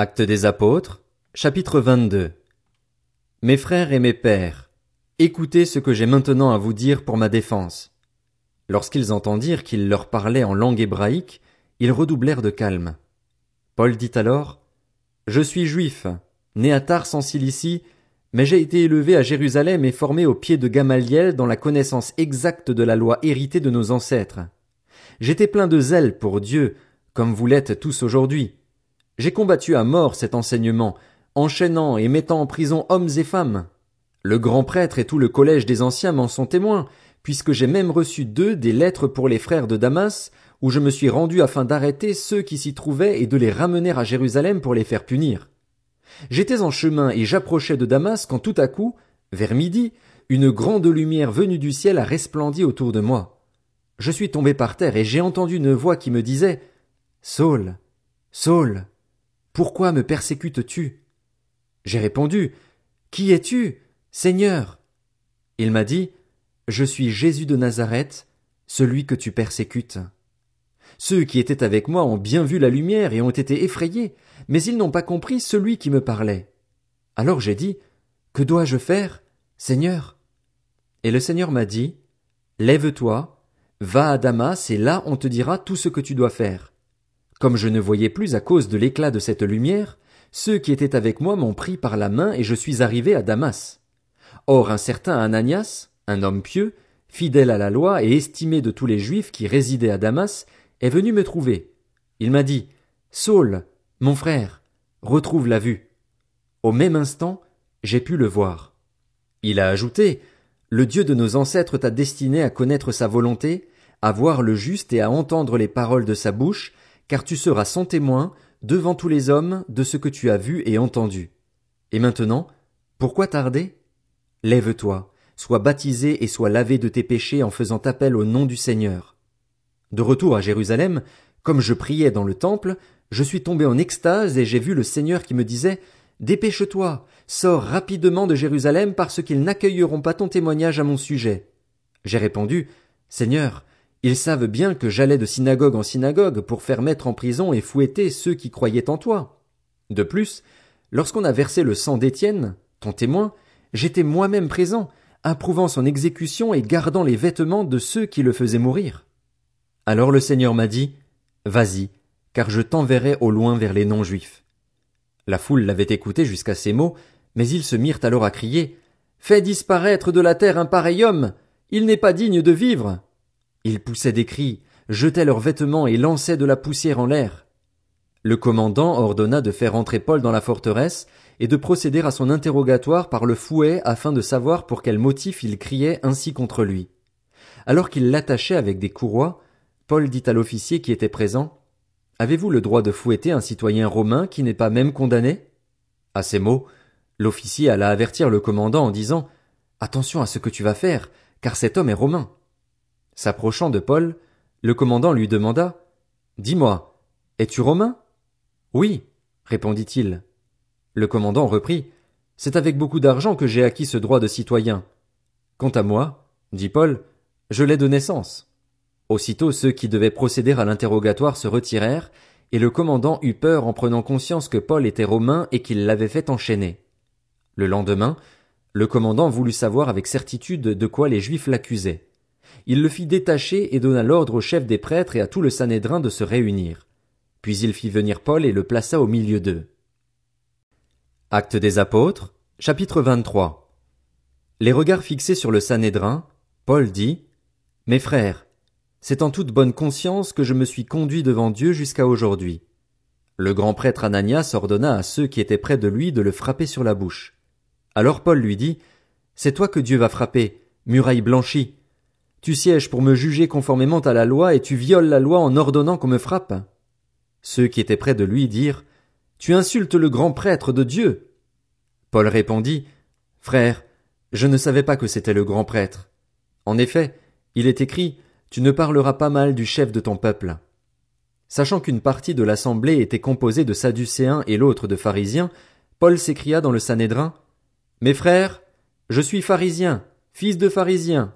Actes des apôtres, chapitre 22. Mes frères et mes pères, écoutez ce que j'ai maintenant à vous dire pour ma défense. Lorsqu'ils entendirent qu'il leur parlait en langue hébraïque, ils redoublèrent de calme. Paul dit alors, Je suis juif, né à Tars en Cilicie, mais j'ai été élevé à Jérusalem et formé au pied de Gamaliel dans la connaissance exacte de la loi héritée de nos ancêtres. J'étais plein de zèle pour Dieu, comme vous l'êtes tous aujourd'hui. J'ai combattu à mort cet enseignement, enchaînant et mettant en prison hommes et femmes. Le grand prêtre et tout le collège des anciens m'en sont témoins, puisque j'ai même reçu d'eux des lettres pour les frères de Damas, où je me suis rendu afin d'arrêter ceux qui s'y trouvaient et de les ramener à Jérusalem pour les faire punir. J'étais en chemin et j'approchais de Damas quand tout à coup, vers midi, une grande lumière venue du ciel a resplendi autour de moi. Je suis tombé par terre et j'ai entendu une voix qui me disait Saul, Saul, pourquoi me persécutes-tu? J'ai répondu, Qui es-tu, Seigneur? Il m'a dit, Je suis Jésus de Nazareth, celui que tu persécutes. Ceux qui étaient avec moi ont bien vu la lumière et ont été effrayés, mais ils n'ont pas compris celui qui me parlait. Alors j'ai dit, Que dois-je faire, Seigneur? Et le Seigneur m'a dit, Lève-toi, va à Damas et là on te dira tout ce que tu dois faire. Comme je ne voyais plus à cause de l'éclat de cette lumière, ceux qui étaient avec moi m'ont pris par la main et je suis arrivé à Damas. Or un certain Ananias, un homme pieux, fidèle à la loi et estimé de tous les Juifs qui résidaient à Damas, est venu me trouver. Il m'a dit, Saul, mon frère, retrouve la vue. Au même instant, j'ai pu le voir. Il a ajouté, Le Dieu de nos ancêtres t'a destiné à connaître sa volonté, à voir le juste et à entendre les paroles de sa bouche, car tu seras son témoin devant tous les hommes de ce que tu as vu et entendu. Et maintenant, pourquoi tarder? Lève-toi, sois baptisé et sois lavé de tes péchés en faisant appel au nom du Seigneur. De retour à Jérusalem, comme je priais dans le temple, je suis tombé en extase et j'ai vu le Seigneur qui me disait Dépêche-toi, sors rapidement de Jérusalem parce qu'ils n'accueilleront pas ton témoignage à mon sujet. J'ai répondu Seigneur, ils savent bien que j'allais de synagogue en synagogue pour faire mettre en prison et fouetter ceux qui croyaient en toi. De plus, lorsqu'on a versé le sang d'Étienne, ton témoin, j'étais moi-même présent, approuvant son exécution et gardant les vêtements de ceux qui le faisaient mourir. Alors le Seigneur m'a dit, Vas-y, car je t'enverrai au loin vers les non-juifs. La foule l'avait écouté jusqu'à ces mots, mais ils se mirent alors à crier, Fais disparaître de la terre un pareil homme! Il n'est pas digne de vivre! Ils poussaient des cris, jetaient leurs vêtements et lançaient de la poussière en l'air. Le commandant ordonna de faire entrer Paul dans la forteresse et de procéder à son interrogatoire par le fouet afin de savoir pour quel motif il criait ainsi contre lui. Alors qu'il l'attachait avec des courroies, Paul dit à l'officier qui était présent, Avez-vous le droit de fouetter un citoyen romain qui n'est pas même condamné? À ces mots, l'officier alla avertir le commandant en disant, Attention à ce que tu vas faire, car cet homme est romain. S'approchant de Paul, le commandant lui demanda Dis-moi, es-tu romain Oui, répondit-il. Le commandant reprit C'est avec beaucoup d'argent que j'ai acquis ce droit de citoyen. Quant à moi, dit Paul, je l'ai de naissance. Aussitôt ceux qui devaient procéder à l'interrogatoire se retirèrent, et le commandant eut peur en prenant conscience que Paul était romain et qu'il l'avait fait enchaîner. Le lendemain, le commandant voulut savoir avec certitude de quoi les Juifs l'accusaient. Il le fit détacher et donna l'ordre au chef des prêtres et à tout le Sanhédrin de se réunir. Puis il fit venir Paul et le plaça au milieu d'eux. Acte des apôtres, chapitre 23. Les regards fixés sur le Sanhédrin, Paul dit, Mes frères, c'est en toute bonne conscience que je me suis conduit devant Dieu jusqu'à aujourd'hui. Le grand prêtre Ananias ordonna à ceux qui étaient près de lui de le frapper sur la bouche. Alors Paul lui dit, C'est toi que Dieu va frapper, muraille blanchie. Tu sièges pour me juger conformément à la loi et tu violes la loi en ordonnant qu'on me frappe. Ceux qui étaient près de lui dirent, Tu insultes le grand prêtre de Dieu. Paul répondit, Frère, je ne savais pas que c'était le grand prêtre. En effet, il est écrit, Tu ne parleras pas mal du chef de ton peuple. Sachant qu'une partie de l'assemblée était composée de sadducéens et l'autre de pharisiens, Paul s'écria dans le Sanhédrin, Mes frères, je suis pharisien, fils de pharisien,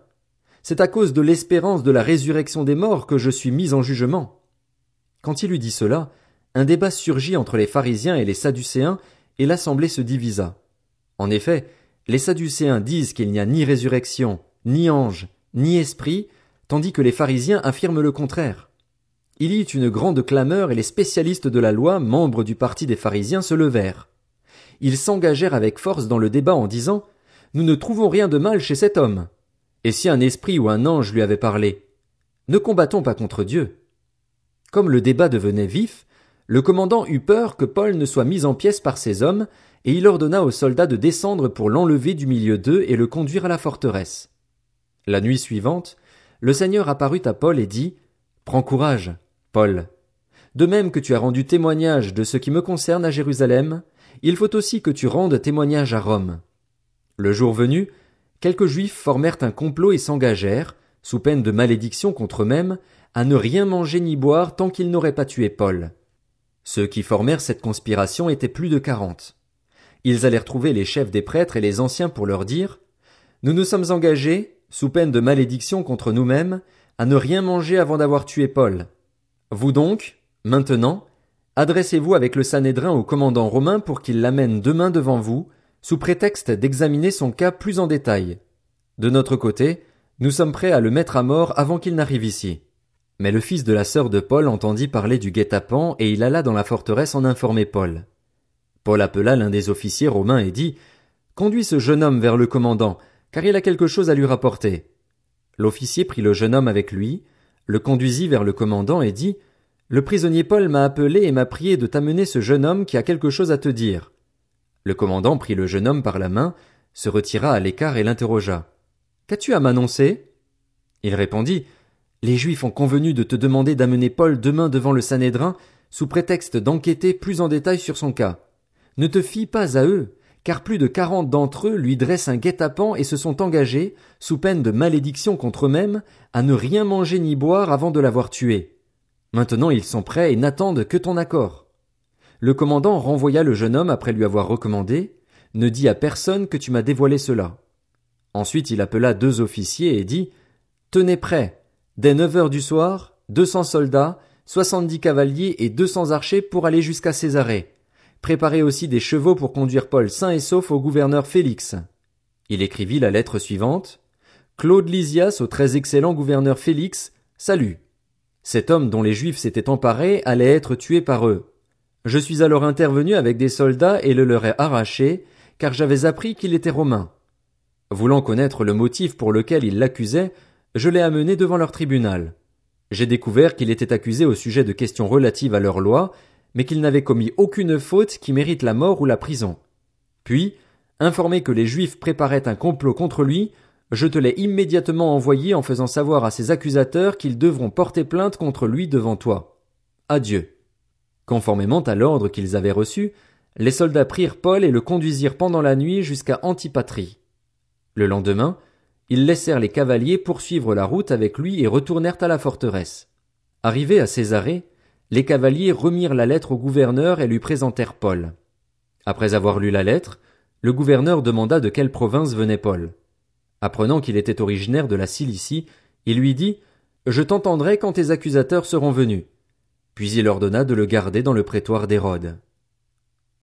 c'est à cause de l'espérance de la résurrection des morts que je suis mis en jugement. Quand il eut dit cela, un débat surgit entre les pharisiens et les sadducéens, et l'assemblée se divisa. En effet, les sadducéens disent qu'il n'y a ni résurrection, ni ange, ni esprit, tandis que les pharisiens affirment le contraire. Il y eut une grande clameur et les spécialistes de la loi, membres du parti des pharisiens, se levèrent. Ils s'engagèrent avec force dans le débat en disant Nous ne trouvons rien de mal chez cet homme. Et si un esprit ou un ange lui avait parlé? Ne combattons pas contre Dieu. Comme le débat devenait vif, le commandant eut peur que Paul ne soit mis en pièces par ses hommes, et il ordonna aux soldats de descendre pour l'enlever du milieu d'eux et le conduire à la forteresse. La nuit suivante, le Seigneur apparut à Paul et dit, Prends courage, Paul. De même que tu as rendu témoignage de ce qui me concerne à Jérusalem, il faut aussi que tu rendes témoignage à Rome. Le jour venu, quelques juifs formèrent un complot et s'engagèrent, sous peine de malédiction contre eux-mêmes, à ne rien manger ni boire tant qu'ils n'auraient pas tué Paul. Ceux qui formèrent cette conspiration étaient plus de quarante. Ils allèrent trouver les chefs des prêtres et les anciens pour leur dire Nous nous sommes engagés, sous peine de malédiction contre nous-mêmes, à ne rien manger avant d'avoir tué Paul. Vous donc, maintenant, adressez-vous avec le Sanhédrin au commandant romain pour qu'il l'amène demain devant vous, sous prétexte d'examiner son cas plus en détail. De notre côté, nous sommes prêts à le mettre à mort avant qu'il n'arrive ici. Mais le fils de la sœur de Paul entendit parler du guet-apens et il alla dans la forteresse en informer Paul. Paul appela l'un des officiers romains et dit Conduis ce jeune homme vers le commandant, car il a quelque chose à lui rapporter. L'officier prit le jeune homme avec lui, le conduisit vers le commandant et dit Le prisonnier Paul m'a appelé et m'a prié de t'amener ce jeune homme qui a quelque chose à te dire. Le commandant prit le jeune homme par la main, se retira à l'écart et l'interrogea. Qu'as-tu à m'annoncer? Il répondit, Les Juifs ont convenu de te demander d'amener Paul demain devant le Sanhédrin, sous prétexte d'enquêter plus en détail sur son cas. Ne te fie pas à eux, car plus de quarante d'entre eux lui dressent un guet-apens et se sont engagés, sous peine de malédiction contre eux-mêmes, à ne rien manger ni boire avant de l'avoir tué. Maintenant ils sont prêts et n'attendent que ton accord. Le commandant renvoya le jeune homme après lui avoir recommandé, Ne dis à personne que tu m'as dévoilé cela. Ensuite il appela deux officiers et dit, Tenez prêt, dès neuf heures du soir, deux cents soldats, soixante-dix cavaliers et deux cents archers pour aller jusqu'à Césarée. Préparez aussi des chevaux pour conduire Paul sain et sauf au gouverneur Félix. Il écrivit la lettre suivante. Claude Lysias au très excellent gouverneur Félix, salut. Cet homme dont les Juifs s'étaient emparés allait être tué par eux. Je suis alors intervenu avec des soldats et le leur ai arraché, car j'avais appris qu'il était romain. Voulant connaître le motif pour lequel ils l'accusaient, je l'ai amené devant leur tribunal. J'ai découvert qu'il était accusé au sujet de questions relatives à leur loi, mais qu'il n'avait commis aucune faute qui mérite la mort ou la prison. Puis, informé que les Juifs préparaient un complot contre lui, je te l'ai immédiatement envoyé en faisant savoir à ses accusateurs qu'ils devront porter plainte contre lui devant toi. Adieu. Conformément à l'ordre qu'ils avaient reçu, les soldats prirent Paul et le conduisirent pendant la nuit jusqu'à Antipatrie. Le lendemain, ils laissèrent les cavaliers poursuivre la route avec lui et retournèrent à la forteresse. Arrivés à Césarée, les cavaliers remirent la lettre au gouverneur et lui présentèrent Paul. Après avoir lu la lettre, le gouverneur demanda de quelle province venait Paul. Apprenant qu'il était originaire de la Cilicie, il lui dit Je t'entendrai quand tes accusateurs seront venus. Puis il ordonna de le garder dans le prétoire d'Hérode.